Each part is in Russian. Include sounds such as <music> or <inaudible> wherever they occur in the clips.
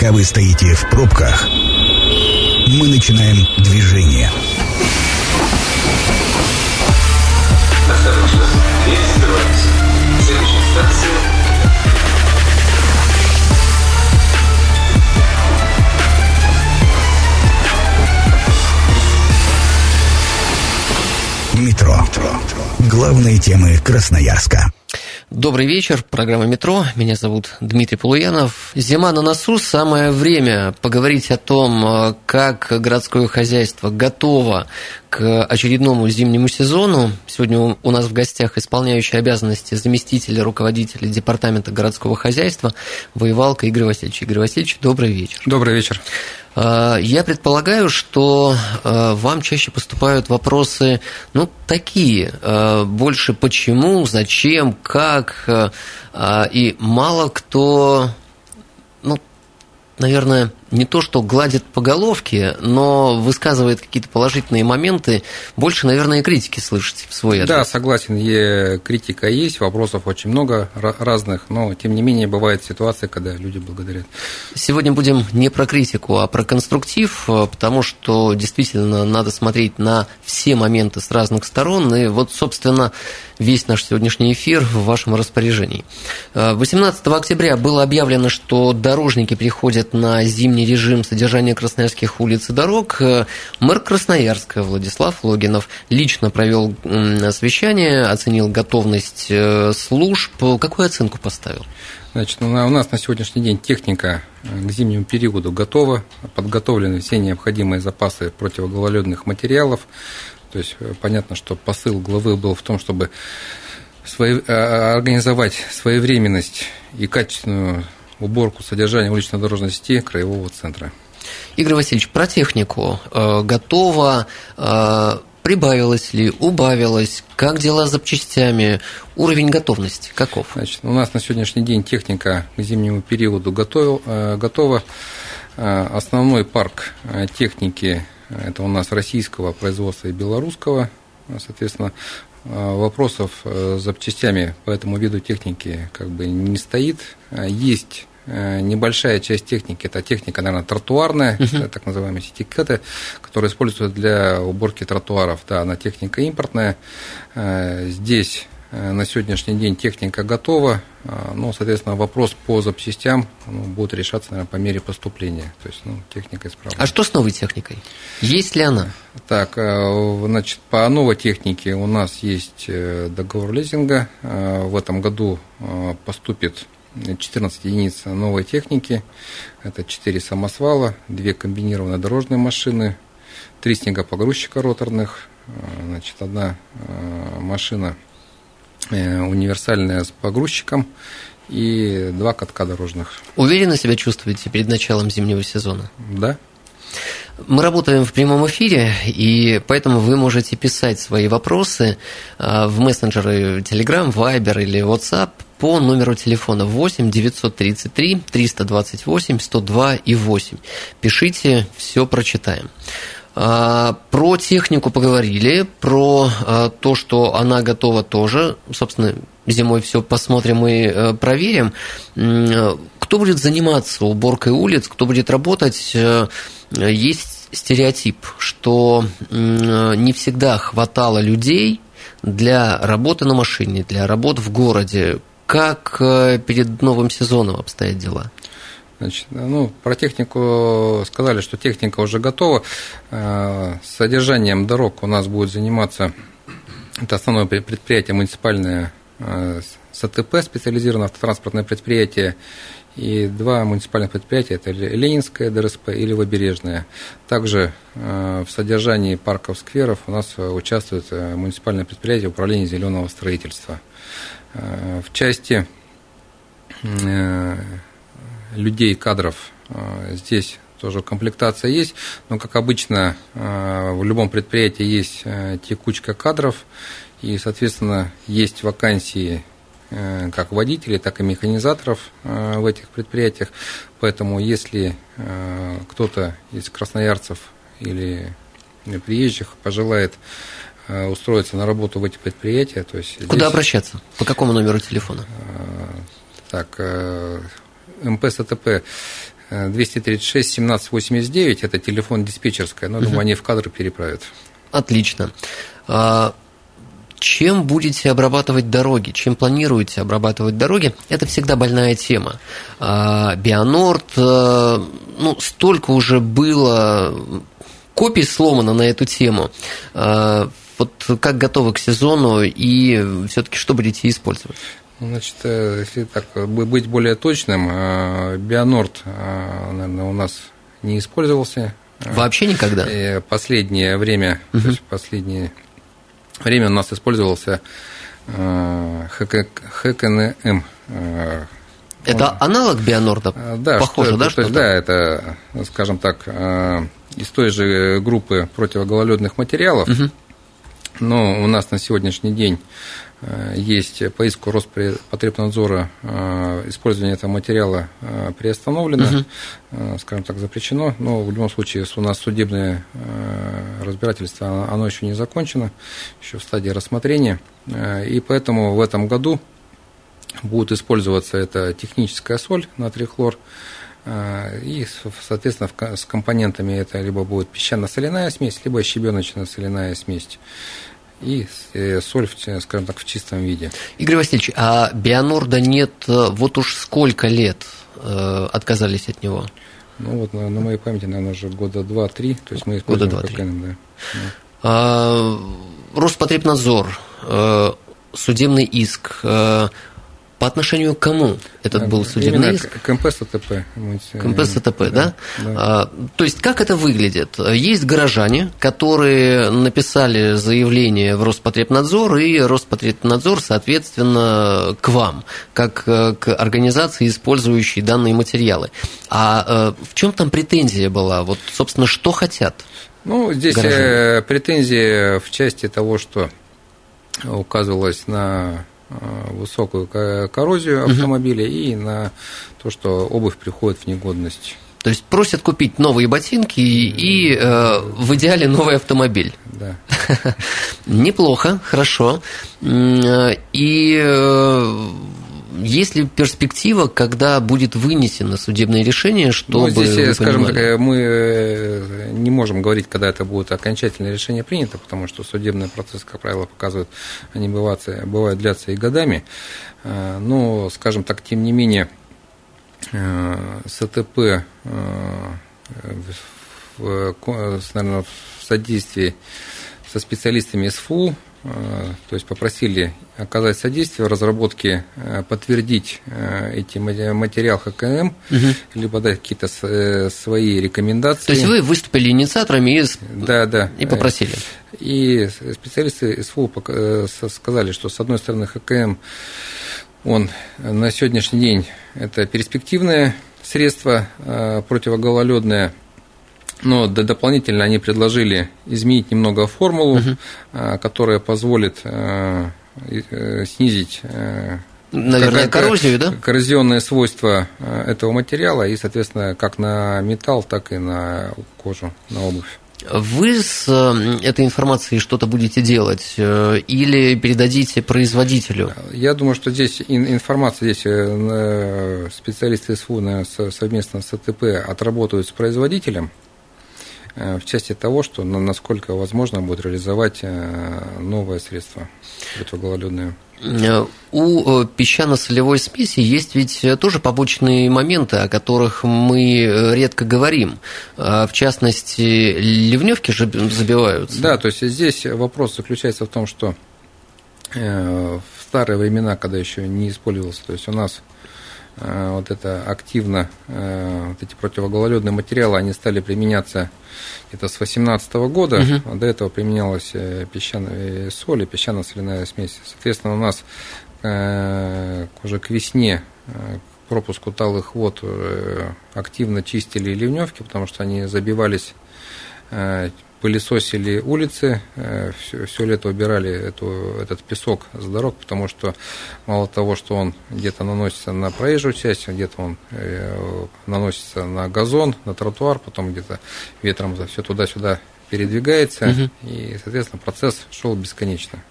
Пока вы стоите в пробках, мы начинаем движение. Следующая станция Метро. Главные темы Красноярска. Добрый вечер, программа «Метро». Меня зовут Дмитрий Полуянов. Зима на носу, самое время поговорить о том, как городское хозяйство готово к очередному зимнему сезону. Сегодня у нас в гостях исполняющий обязанности заместителя руководителя Департамента городского хозяйства Воевалка Игорь Васильевич. Игорь Васильевич, добрый вечер. Добрый вечер. А, я предполагаю, что а, вам чаще поступают вопросы, ну, такие, а, больше почему, зачем, как, и мало кто, ну, наверное, не то, что гладит по головке, но высказывает какие-то положительные моменты, больше, наверное, критики слышите в свой адрес. Да, согласен, е, критика есть, вопросов очень много разных, но, тем не менее, бывает ситуация, когда люди благодарят. Сегодня будем не про критику, а про конструктив, потому что действительно надо смотреть на все моменты с разных сторон, и вот, собственно, весь наш сегодняшний эфир в вашем распоряжении. 18 октября было объявлено, что дорожники приходят на зимний зимний режим содержания красноярских улиц и дорог, э, мэр Красноярска Владислав Логинов лично провел освещание, оценил готовность э, служб. Какую оценку поставил? Значит, у нас на сегодняшний день техника э, к зимнему периоду готова, подготовлены все необходимые запасы противогололедных материалов. То есть понятно, что посыл главы был в том, чтобы свои, организовать своевременность и качественную уборку содержания улично-дорожной сети краевого центра. Игорь Васильевич, про технику. Э, готово? Э, прибавилось ли, убавилось? Как дела с запчастями? Уровень готовности каков? Значит, у нас на сегодняшний день техника к зимнему периоду готов, э, готова. Основной парк техники – это у нас российского производства и белорусского. Соответственно, вопросов с запчастями по этому виду техники как бы не стоит. Есть небольшая часть техники, это техника, наверное, тротуарная, uh-huh. так называемые сетикеты, которые используются для уборки тротуаров. Да, она техника импортная. Э, здесь э, на сегодняшний день техника готова, ну, соответственно, вопрос по запчастям ну, будет решаться, наверное, по мере поступления. То есть, ну, техника исправна. А что с новой техникой? Есть ли она? Так, значит, по новой технике у нас есть договор лизинга. В этом году поступит 14 единиц новой техники. Это 4 самосвала, 2 комбинированные дорожные машины, 3 снегопогрузчика роторных, э, значит, одна э, машина э, универсальная с погрузчиком и два катка дорожных. Уверенно себя чувствуете перед началом зимнего сезона? Да. Мы работаем в прямом эфире, и поэтому вы можете писать свои вопросы в мессенджеры Telegram, Viber или WhatsApp по номеру телефона 8 933 328 102 и 8. Пишите, все прочитаем. А, про технику поговорили, про а, то, что она готова тоже. Собственно, зимой все посмотрим и э, проверим. Кто будет заниматься уборкой улиц, кто будет работать, э, есть стереотип, что не всегда хватало людей для работы на машине, для работы в городе как э, перед новым сезоном обстоят дела? Значит, ну, про технику сказали, что техника уже готова. Э, содержанием дорог у нас будет заниматься это основное предприятие муниципальное э, СТП, специализированное автотранспортное предприятие, и два муниципальных предприятия, это Ленинское ДРСП и Левобережное. Также в содержании парков, скверов у нас участвует муниципальное предприятие управления зеленого строительства. Э, в части э, людей, кадров э, здесь тоже комплектация есть, но, как обычно, в любом предприятии есть текучка кадров, и, соответственно, есть вакансии как водителей, так и механизаторов в этих предприятиях. Поэтому, если кто-то из красноярцев или приезжих пожелает устроиться на работу в эти предприятия. То есть Куда обращаться? По какому номеру телефона? Э, так, э, МП СТП 236 1789 это телефон диспетчерская, но думаю, они в кадр переправят. Отлично. А, чем будете обрабатывать дороги, чем планируете обрабатывать дороги, это всегда больная тема. А, Бионорд, э, ну, столько уже было копий сломано на эту тему. Вот как готовы к сезону и все-таки что будете использовать? Значит, э, если так быть более точным, э, Бионорд, наверное, у нас не использовался. Вообще никогда? Последнее время, угу. то есть последнее время у нас использовался ХКНМ. Э, это аналог Бионорда? Э, да, Похоже, что, да? Что да, это, скажем так, э, из той же группы противогололедных материалов. Угу. Но у нас на сегодняшний день Э, есть по иску Роспотребнадзора э, использование этого материала э, приостановлено, угу. скажем так, запрещено, но в любом случае у нас судебное разбирательство, оно еще не закончено, еще в стадии рассмотрения, и поэтому в этом году будет использоваться эта техническая соль, натрий хлор, и, соответственно, с компонентами это либо будет песчано-соляная смесь, либо щебеночно-соляная смесь и э, соль, скажем так, в чистом виде. Игорь Васильевич, а Бионорда нет э, вот уж сколько лет э, отказались от него? Ну вот на, на моей памяти, наверное, уже года два-три, то есть мы используем года два-три. да. А, Роспотребнадзор, судебный иск, по отношению к кому этот был судебный Именно иск? КМП СТП. КМП СТП, да? да? да. А, то есть, как это выглядит? Есть горожане, которые написали заявление в Роспотребнадзор, и Роспотребнадзор, соответственно, к вам, как э, к организации, использующей данные материалы. А э, в чем там претензия была? Вот, собственно, что хотят? Ну, здесь горожане? Э, претензии в части того, что указывалось на высокую коррозию автомобиля угу. и на то, что обувь приходит в негодность. То есть просят купить новые ботинки и э, в идеале новый автомобиль. Да. <laughs> Неплохо, хорошо. Э, и э, есть ли перспектива, когда будет вынесено судебное решение, ну, чтобы... Ну, здесь, скажем так, мы э, не можем говорить, когда это будет окончательное решение принято, потому что судебный процесс, как правило, показывает, они бывают, бывают длятся и годами. Э, но, скажем так, тем не менее, э, СТП в, наверное, в содействии со специалистами СФУ то есть попросили оказать содействие в разработке, э, подтвердить э, эти материал ХКМ, угу. либо дать какие-то свои рекомендации. То есть вы выступили инициаторами и, да, да. и попросили. И специалисты СФУ сказали, что с одной стороны ХКМ, он на сегодняшний день это перспективное средство противогололедное, но дополнительно они предложили изменить немного формулу, угу. которая позволит э, э, снизить Наверное, коррозию, да? Коррозионные свойства этого материала и, соответственно, как на металл, так и на кожу, на обувь. Вы с этой информацией что-то будете делать или передадите производителю? Я думаю, что здесь информация, здесь специалисты СФУ совместно с АТП отработают с производителем, Э, в части того, что насколько возможно будет реализовать э, новое средство противогололедное. Э, у песчано-солевой смеси есть ведь тоже побочные моменты, о которых мы редко говорим. В частности, ливневки же забиваются. Да, то есть здесь вопрос заключается в том, что в старые времена, когда еще не использовался, то есть у нас вот это активно, вот эти противогололедные материалы, они стали применяться это с 2018 года. Угу. До этого применялась э, песчаная соль и песчано-соляная смесь. Соответственно, у нас э, уже к весне э, к пропуску талых вод активно чистили ливневки, потому что они забивались пылесосили улицы, все, э, все лето убирали эту, этот песок с дорог, потому что мало того, что он где-то наносится на проезжую часть, где-то он э, наносится на газон, на тротуар, потом где-то ветром все туда-сюда передвигается, угу. и, соответственно, процесс шел бесконечно.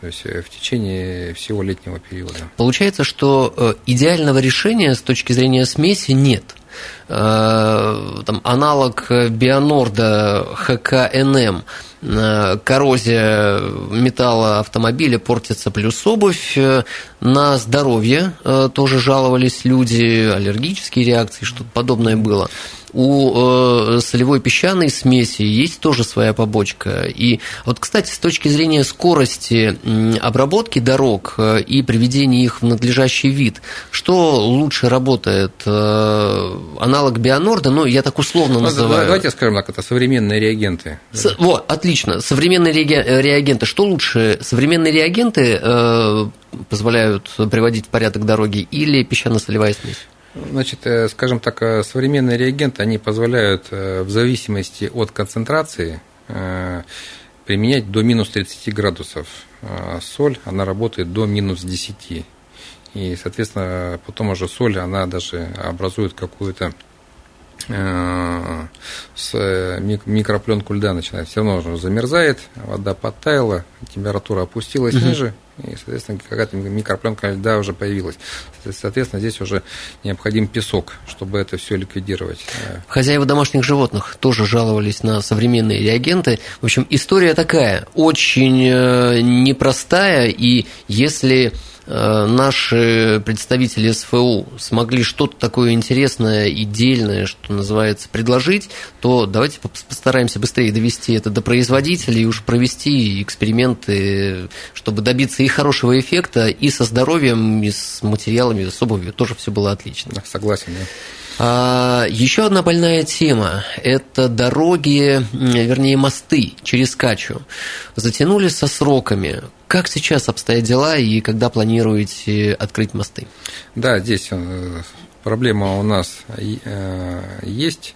то есть в течение всего летнего периода. Получается, что идеального решения с точки зрения смеси нет. Там, аналог Бионорда ХКНМ коррозия металла автомобиля портится плюс обувь. На здоровье тоже жаловались люди, аллергические реакции, что-то подобное было у э, солевой песчаной смеси есть тоже своя побочка. И вот, кстати, с точки зрения скорости обработки дорог э, и приведения их в надлежащий вид, что лучше работает? Э, аналог Бионорда, ну, я так условно ну, называю. Давайте скажем так, это современные реагенты. С, вот, отлично. Современные реагенты. Что лучше? Современные реагенты э, позволяют приводить в порядок дороги или песчано-солевая смесь? Значит, э, скажем так, э, современные реагенты, они позволяют э, в зависимости от концентрации применять до минус 30 градусов. Соль, она работает до минус 10. И, соответственно, потом уже соль, она даже образует какую-то с микропленку льда начинает, все равно замерзает, вода подтаяла, температура опустилась угу. ниже, и, соответственно, какая-то микропленка льда уже появилась. Соответственно, здесь уже необходим песок, чтобы это все ликвидировать. Хозяева домашних животных тоже жаловались на современные реагенты. В общем, история такая, очень э, непростая, и если Э, наши представители СФУ смогли что-то такое интересное и дельное, что называется, предложить, то давайте постараемся быстрее довести это до производителей и уж провести эксперименты, чтобы добиться и хорошего эффекта, и со здоровьем, и с материалами, с обувью тоже все было отлично. Согласен, да. А, еще одна больная тема – это дороги, вернее, мосты через Качу. Затянули со сроками. Как сейчас обстоят дела и когда планируете открыть мосты? Да, здесь э, проблема у нас э, есть.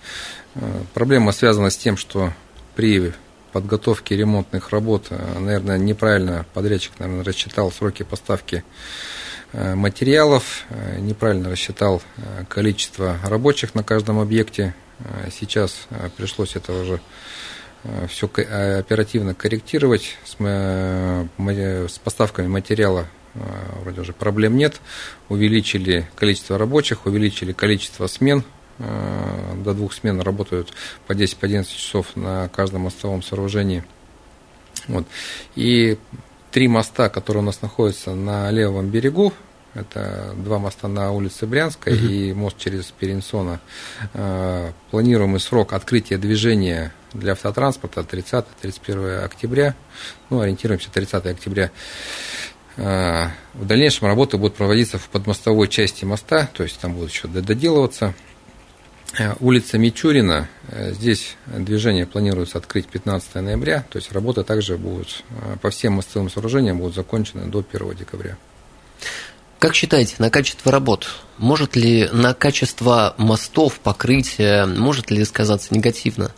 Э, проблема связана с тем, что при подготовке ремонтных работ, наверное, неправильно подрядчик, наверное, рассчитал сроки поставки материалов, э, неправильно рассчитал э, количество рабочих на каждом объекте. Сейчас пришлось это уже все оперативно корректировать. С поставками материала вроде уже проблем нет. Увеличили количество рабочих, увеличили количество смен. До двух смен работают по 10-11 часов на каждом мостовом сооружении. Вот. И три моста, которые у нас находятся на левом берегу, это два моста на улице Брянская угу. и мост через Перенсона. Э, планируемый срок открытия движения для автотранспорта 30-31 октября. Ну, ориентируемся 30 октября. Э, в дальнейшем работы будут проводиться в подмостовой части моста, то есть там будут еще доделываться. Э, улица Мичурина, э, здесь движение планируется открыть 15 ноября, то есть работы также будут э, по всем мостовым сооружениям будут закончены до 1 декабря. Как считаете, на качество работ, может ли на качество мостов, покрытия, может ли сказаться негативно?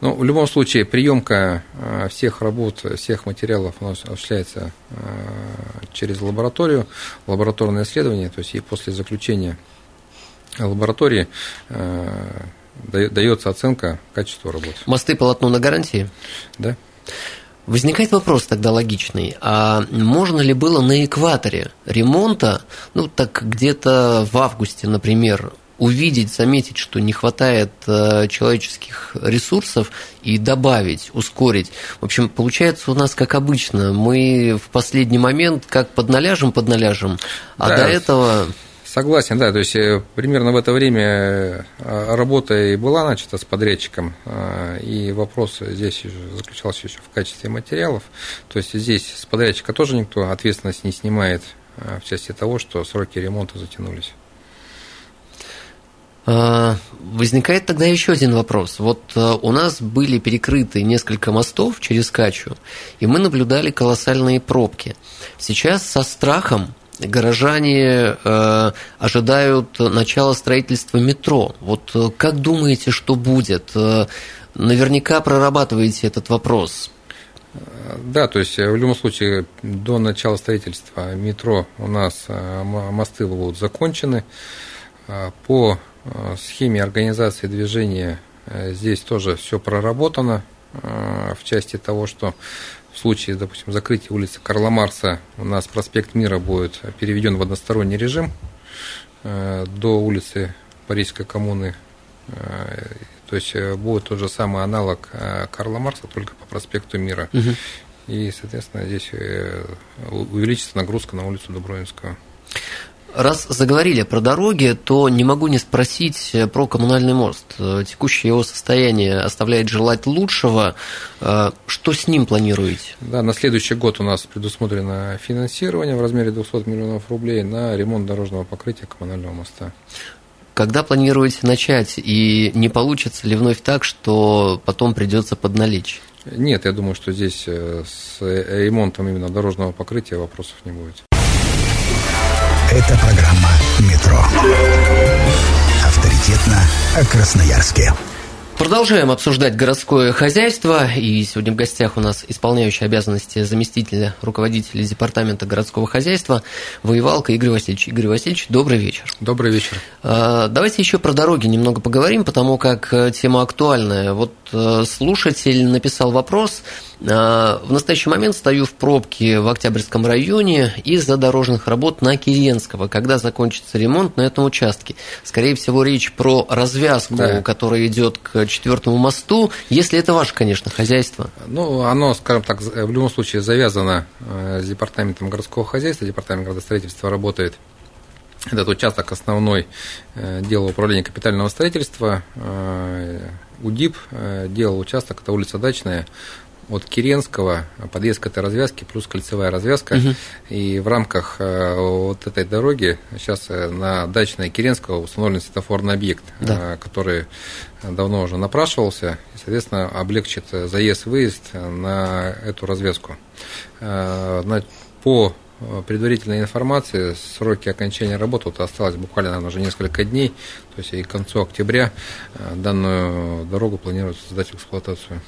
Ну, в любом случае, приемка всех работ, всех материалов у нас осуществляется через лабораторию, лабораторное исследование, то есть и после заключения лаборатории э, дается оценка качества работы. Мосты полотно на гарантии? Да. Возникает вопрос тогда логичный, а можно ли было на экваторе ремонта, ну так где-то в августе, например, увидеть, заметить, что не хватает э, человеческих ресурсов и добавить, ускорить. В общем, получается у нас как обычно, мы в последний момент как подналяжем, подналяжем, а да. до этого Согласен, да, то есть э, примерно в это время э, работа и была начата с подрядчиком, э, и вопрос здесь заключался еще в качестве материалов, то есть здесь с подрядчика тоже никто ответственность не снимает в части того, что сроки ремонта затянулись. А, возникает тогда еще один вопрос. Вот у нас были перекрыты несколько мостов через Качу, и мы наблюдали колоссальные пробки. Сейчас со страхом горожане э, ожидают начала строительства метро. Вот э, как думаете, что будет? Э, наверняка прорабатываете этот вопрос. Да, то есть в любом случае до начала строительства метро у нас мосты будут закончены. По схеме организации движения здесь тоже все проработано в части того, что в случае, допустим, закрытия улицы Карла Марса у нас проспект Мира будет переведен в односторонний режим до улицы Парижской коммуны. То есть будет тот же самый аналог Карла Марса, только по проспекту Мира. Угу. И, соответственно, здесь увеличится нагрузка на улицу Дубровинскую. Раз заговорили про дороги, то не могу не спросить про коммунальный мост. Текущее его состояние оставляет желать лучшего. Что с ним планируете? Да, на следующий год у нас предусмотрено финансирование в размере 200 миллионов рублей на ремонт дорожного покрытия коммунального моста. Когда планируете начать? И не получится ли вновь так, что потом придется подналечь? Нет, я думаю, что здесь э, с ремонтом именно дорожного покрытия вопросов не будет. Это программа «Метро». Авторитетно о Красноярске. Продолжаем обсуждать городское хозяйство. И сегодня в гостях у нас исполняющий обязанности заместителя руководителя департамента городского хозяйства воевалка Игорь Васильевич. Игорь Васильевич, добрый вечер. Добрый вечер. А, давайте еще про дороги немного поговорим, потому как э, тема актуальная. Вот слушатель написал вопрос – а, в настоящий момент стою в пробке в Октябрьском районе из-за дорожных работ на Киренского, когда закончится ремонт на этом участке. Скорее всего, речь про развязку, да. которая идет к четвертому мосту, если это ваше, конечно, хозяйство. Ну, оно, скажем так, в любом случае завязано э, с департаментом городского хозяйства, департамент градостроительства работает этот участок основной э, делал управление капитального строительства, э, УДИП делал участок, это улица Дачная, от Киренского, подъезд к этой развязке, плюс кольцевая развязка. Угу. И в рамках э, вот этой дороги сейчас э, на дачной Киренского установлен светофорный объект, да. Э, который давно уже напрашивался, и, соответственно, облегчит заезд-выезд на эту развязку. По предварительной информации, сроки окончания работы вот осталось буквально, наверное, уже несколько дней, то есть и к концу октября данную дорогу планируется сдать в эксплуатацию.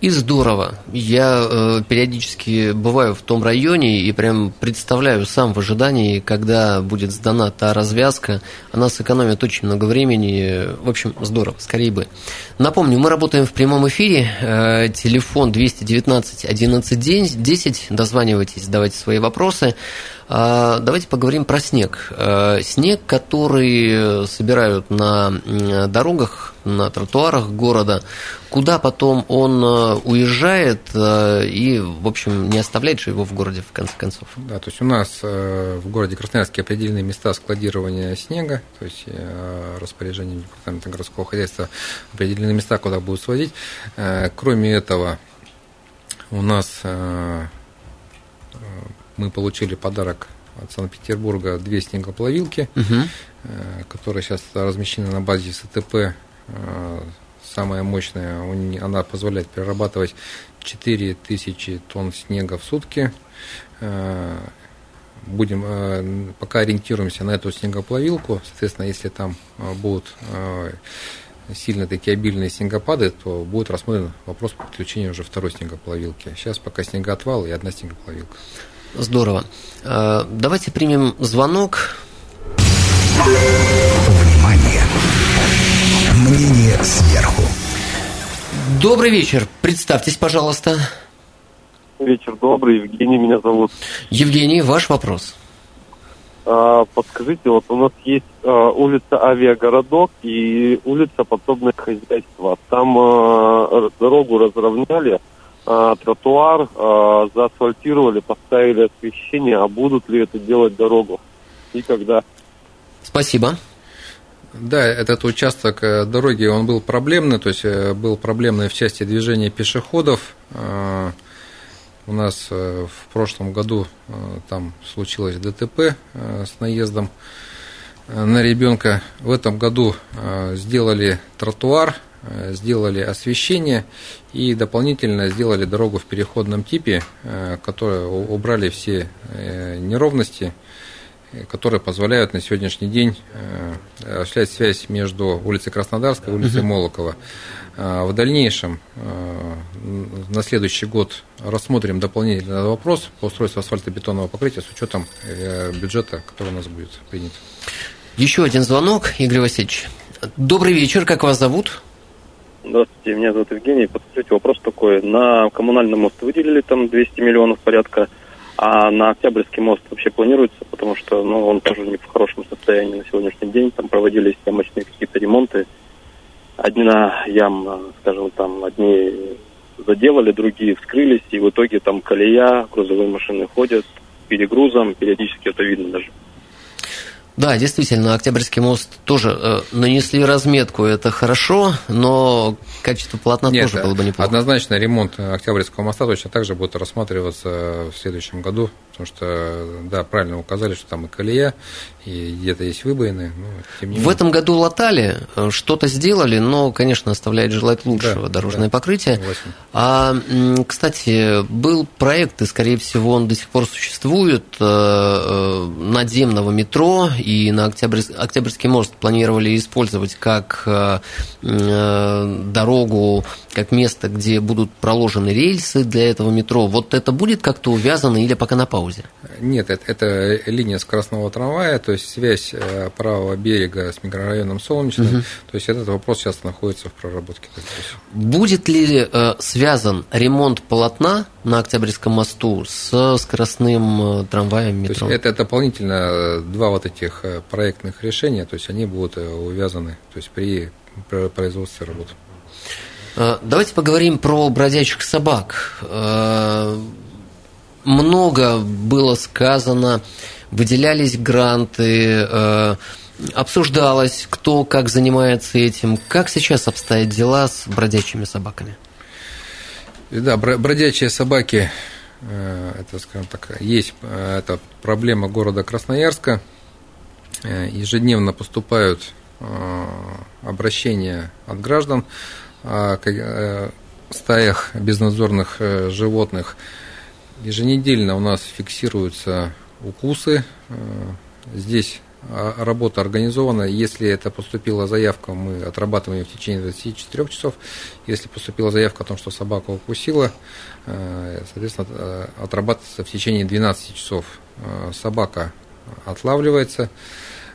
И здорово. Я э, периодически бываю в том районе и прям представляю сам в ожидании, когда будет сдана та развязка. Она сэкономит очень много времени. В общем, здорово, скорее бы. Напомню, мы работаем в прямом эфире. Э, телефон 219 11 10. Дозванивайтесь, задавайте свои вопросы. А, давайте поговорим про снег. Э, снег, который собирают на дорогах, на тротуарах города, куда потом он э, уезжает э, и, в общем, не оставляет же его в городе, в конце концов. Да, то есть у нас в городе Красноярске определены места складирования снега, то есть распоряжение департамента городского хозяйства определены места, куда будут свозить. Кроме этого, у нас мы получили подарок от Санкт-Петербурга две снегоплавилки, угу. которые сейчас размещены на базе СТП. Э, самая мощная, она позволяет перерабатывать 4000 тонн снега в сутки. Э, будем, пока ориентируемся на эту снегоплавилку, соответственно, если там будут сильно такие обильные снегопады, то будет рассмотрен вопрос подключения уже второй снегоплавилки. Сейчас пока снегоотвал и одна снегоплавилка. Здорово. А, давайте примем звонок. Внимание! Мнение сверху. Добрый вечер. Представьтесь, пожалуйста. Вечер добрый. Евгений меня зовут. Евгений, ваш вопрос. А, подскажите, вот у нас есть а, улица Авиагородок и улица Подобное хозяйство. Там дорогу разровняли, а, тротуар, а, заасфальтировали, поставили освещение, а будут ли это делать дорогу и когда? Спасибо. Да, этот участок э, дороги, он был проблемный, то есть э, был проблемный в части движения пешеходов. У нас э, в прошлом году там случилось ДТП с наездом на ребенка. В этом году сделали тротуар, Э, сделали освещение и дополнительно сделали дорогу в переходном типе, э, которые убрали все э, неровности, которые позволяют на сегодняшний день осуществлять связь между улицей Краснодарской и улицей Молокова. В дальнейшем, на следующий год, рассмотрим дополнительный вопрос по устройству асфальтобетонного покрытия с учетом бюджета, который у нас будет принят. Еще один звонок, Игорь Васильевич. Добрый вечер, как вас зовут? Здравствуйте, меня зовут Евгений. Подскажите, вопрос такой. На коммунальный мост выделили там 200 миллионов порядка, а на Октябрьский мост вообще планируется, потому что ну, он тоже не в хорошем состоянии на сегодняшний день. Там проводились ямочные какие-то ремонты. Одна ям, скажем, там одни заделали, другие вскрылись, и в итоге там колея, грузовые машины ходят перегрузом, периодически это видно даже. Да, действительно, Октябрьский мост тоже э, нанесли разметку, это хорошо, но качество полотна Нет, тоже было бы неплохо. Однозначно ремонт Октябрьского моста точно также будет рассматриваться в следующем году, потому что, да, правильно указали, что там и колея, и где-то есть выбоины. Но, тем не в этом году латали, э, что-то сделали, но, конечно, оставляет желать лучшего да, дорожное да, покрытие. Согласен. А, кстати, был проект, и, скорее всего, он до сих пор существует, э, надземного метро, и на Октябрьский, Октябрьский мост планировали использовать как э, э, дорогу, как место, где будут проложены рельсы для этого метро. Вот это будет как-то увязано или пока на паузе? Нет, это, это линия скоростного трамвая, то есть связь э, правого берега с микрорайоном Солнечный. Угу. То есть этот вопрос сейчас находится в проработке. Будет ли э, связан ремонт полотна на Октябрьском мосту с скоростным трамваем метро? То есть это дополнительно два вот этих Э, проектных решений, то есть они будут э, увязаны то есть при производстве работ. Э, давайте поговорим про бродячих собак. Много было сказано, выделялись гранты, обсуждалось, кто как занимается этим. Как сейчас обстоят дела с бродячими собаками? Да, бродячие собаки, это, скажем так, есть это проблема города Красноярска. Э, ежедневно поступают э, обращения от граждан о э, стаях безнадзорных животных. Еженедельно у нас фиксируются укусы. Здесь работа организована. Если это поступила заявка, мы отрабатываем ее в течение 24 часов. Если поступила заявка о том, что собака укусила, соответственно, отрабатывается в течение 12 часов. Собака отлавливается,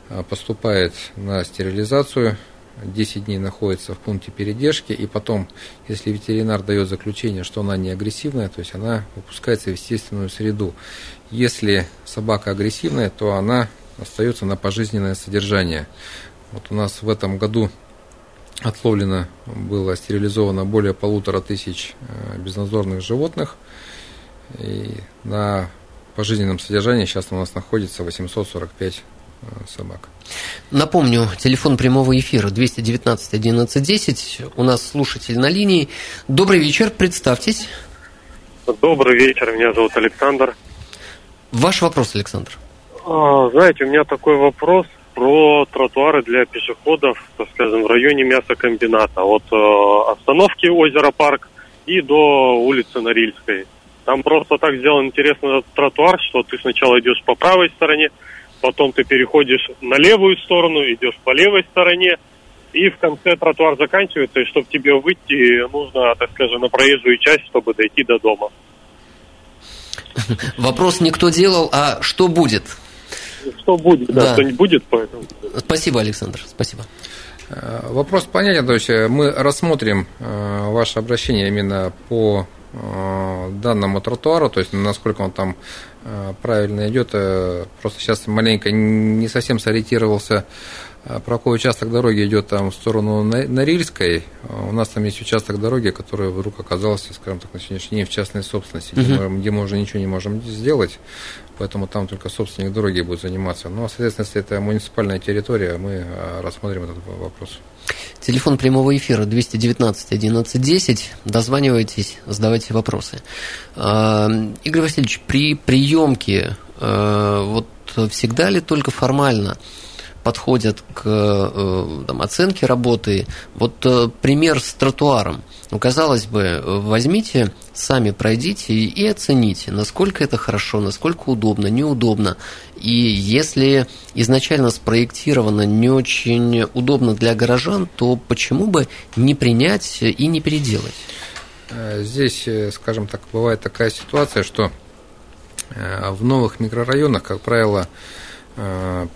а, поступает на стерилизацию, 10 дней находится в пункте передержки, и потом, если ветеринар дает заключение, что она не агрессивная, то есть она выпускается в естественную среду. Если собака агрессивная, то она остается на пожизненное содержание. Вот у нас в этом году отловлено, было стерилизовано более полутора тысяч э, безнадзорных животных, и на пожизненном содержании сейчас у нас находится 845 Э, собак. Напомню, телефон прямого эфира 219 11 10. У нас слушатель на линии. Добрый вечер, представьтесь. Добрый вечер, меня зовут Александр. Ваш вопрос, Александр. А, знаете, у меня такой вопрос про тротуары для пешеходов, так скажем, в районе мясокомбината. От э, остановки озера Парк и до улицы Норильской. Там просто так сделан интересный тротуар, что ты сначала идешь по правой стороне, потом ты переходишь на левую сторону, идешь по левой стороне, и в конце тротуар заканчивается, и чтобы тебе выйти, нужно, так скажем, на проезжую часть, чтобы дойти до дома. <laughs> Вопрос никто делал, а что будет? Что будет, да, да. что не будет, поэтому. Спасибо, Александр, спасибо. Э, вопрос понятен, то есть э, мы рассмотрим э, ваше обращение именно по данному тротуару, то есть насколько он там правильно идет. Э, просто сейчас маленько не совсем сориентировался, э, про какой участок дороги идет там в сторону Норильской. У нас там есть участок дороги, который вдруг оказался, скажем так, на сегодняшний день в частной собственности, угу. где, мы, где мы уже ничего не можем сделать. Поэтому там только собственник дороги будет заниматься. Ну, а, соответственно, если это муниципальная территория, мы рассмотрим этот вопрос. Телефон прямого эфира 219 11 10. Дозванивайтесь, задавайте вопросы. А, Игорь Васильевич, при приемке а, вот всегда ли только формально подходят к э, там, оценке работы. Вот э, пример с тротуаром. Ну, казалось бы, возьмите, сами пройдите и оцените, насколько это хорошо, насколько удобно, неудобно. И если изначально спроектировано не очень удобно для горожан, то почему бы не принять и не переделать? Э, здесь, скажем так, бывает такая ситуация, что в новых микрорайонах, как правило,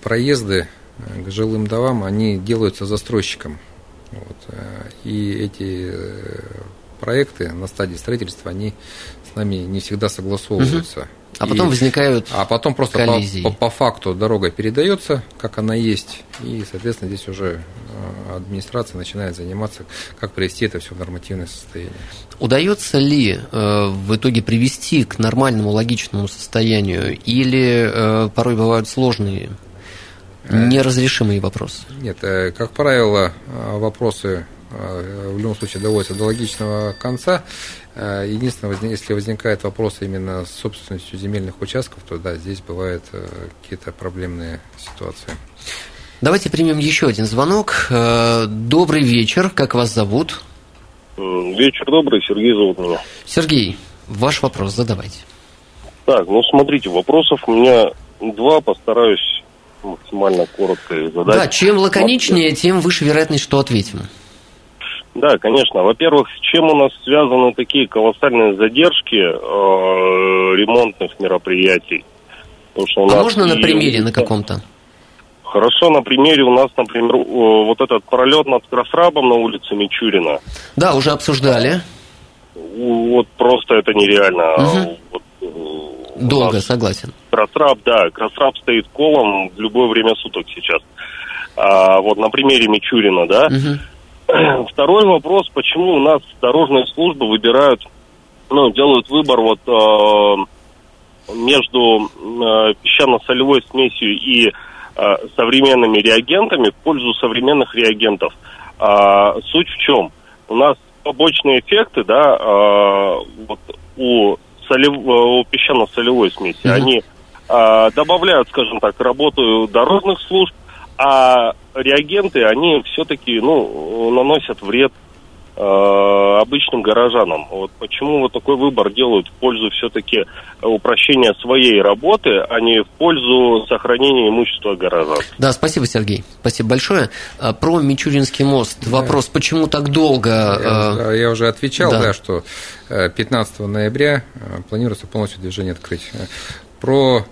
проезды к жилым домам, они делаются застройщиком. Вот. э, И эти э, проекты на стадии строительства, они с нами не всегда согласовываются. А потом И- возникают а потом просто по, коллизии. по- по факту дорога передается, как она есть, и, соответственно, здесь уже э, администрация начинает заниматься, как привести это все в нормативное состояние. Удается ли э, в итоге привести к нормальному логичному состоянию, или э, порой бывают сложные, неразрешимые вопросы? Нет, э, как правило, э, вопросы э, в любом случае доводятся до логичного конца. Э, Единственное, если возникает вопрос именно с собственностью земельных участков, то да, здесь бывают э, какие-то проблемные ситуации. Давайте примем еще один звонок. Э, Добрый вечер, как вас зовут? Вечер добрый, Сергей зовут меня. Сергей, ваш вопрос задавайте. Так, ну смотрите, вопросов у меня два, постараюсь максимально коротко их задать. Да, чем лаконичнее, тем выше вероятность, что ответим. Да, конечно. Во-первых, с чем у нас связаны такие колоссальные задержки э, ремонтных мероприятий? Потому что у А нас можно на и- примере на каком-то? Хорошо, на примере у нас, например, э, вот этот пролет над Красрабом на улице Мичурина. Да, уже обсуждали. Вот просто это нереально. Мгм. Вот, э, у Долго, нас согласен. Красраб, да, Красраб стоит колом в любое время суток сейчас. А, вот на примере Мичурина, да. Мгм. <clears throat> Второй вопрос, почему у нас дорожные службы выбирают, ну, делают выбор вот э, между э, песчано-солевой смесью и э, современными реагентами в пользу современных реагентов. А, суть в чем? У нас побочные эффекты, да, э, вот у, солев- э, у песчано-солевой смеси, Мгм. они э, добавляют, скажем так, работу дорожных служб, а реагенты, они все-таки, ну, наносят вред обычным горожанам. Вот почему вот такой выбор делают в пользу все-таки упрощения своей работы, а не в пользу сохранения имущества горожан. Да, спасибо, Сергей. Спасибо большое. А, Про Мичуринский мост. Вопрос, почему так долго? Я, э, я уже отвечал, да. да. что э, 15 ноября э, планируется полностью движение открыть. Э, Про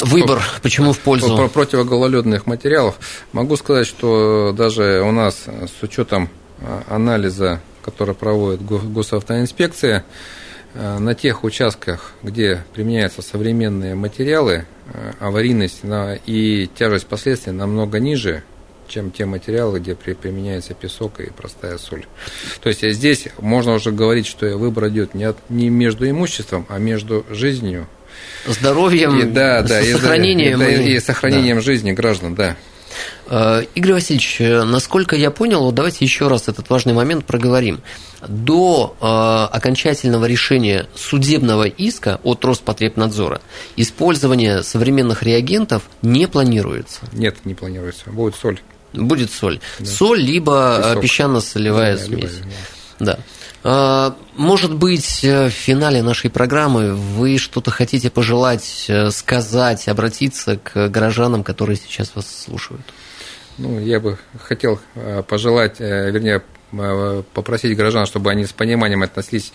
Выбор, почему в Про пользу? противогололедных материалов могу сказать, что даже у нас э, с учетом э, анализа, который проводит Го- госавтоинспекция, э, на тех участках, где применяются современные материалы, э, аварийность и тяжесть последствий намного ниже, чем те материалы, где при- применяется песок и простая соль. То есть э, здесь можно уже говорить, что выбор идет не, от- не между имуществом, а между жизнью Здоровьем, и, да, да, и- сохранением. и, да, и- и сохранением жизни граждан, да. Э, Игорь Васильевич, э, насколько я понял, вот давайте еще раз этот важный момент проговорим. До э, окончательного решения судебного иска от Роспотребнадзора использование современных реагентов не планируется. Нет, не планируется. Будет соль. Будет соль. Соль, либо песчано-солевая Да, смесь. любая, Да. А, Может быть, э, в финале нашей программы вы что-то хотите пожелать, э, сказать, обратиться к горожанам, которые сейчас вас слушают? Ну, я бы хотел э, пожелать, вернее, попросить горожан, чтобы они с пониманием относились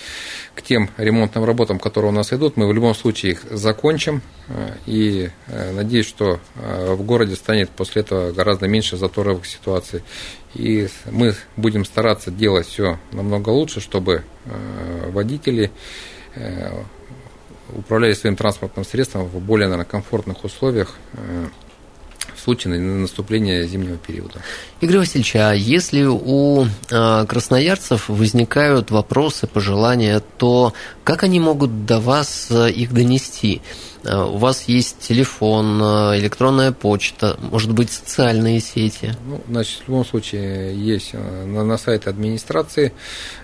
к тем ремонтным работам, которые у нас идут. Мы в любом случае их закончим. э, И э, надеюсь, что э, в городе станет после этого гораздо меньше заторовых ситуаций. И мы будем стараться делать все намного лучше, чтобы э, водители э, управляли своим транспортным средством в более наверное, комфортных условиях э, в случае на- наступления зимнего периода. Игорь Васильевич, а если у э, красноярцев возникают вопросы, пожелания, то как они могут до вас э, их донести? Э, У вас есть телефон, э, электронная почта, может быть, социальные сети? Ну, значит, в любом случае есть э, на, на сайте администрации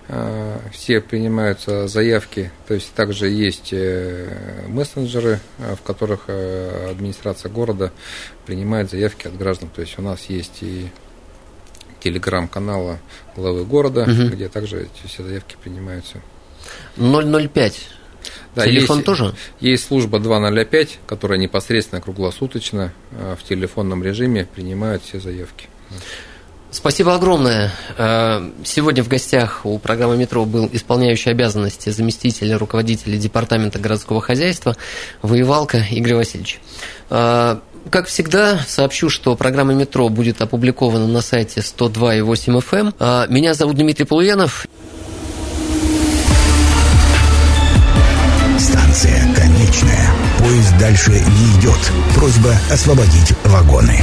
э, все принимаются заявки, то есть также есть мессенджеры, в которых администрация города принимает заявки от граждан. То есть у нас есть и телеграм-канала главы города, Мгм. где также эти все заявки принимаются. 005. Да, Телефон есть, тоже? Есть служба 205, которая непосредственно круглосуточно э, в телефонном режиме принимает все заявки. Спасибо огромное. Э, Сегодня в гостях у программы «Метро» был исполняющий обязанности заместителя руководителя Департамента городского хозяйства Воевалка Игорь Васильевич. Э, Как всегда, сообщу, что программа «Метро» будет опубликована на сайте 102,8 FM. А, меня зовут Дмитрий Полуянов. Станция конечная. Поезд дальше не идет. Просьба освободить вагоны.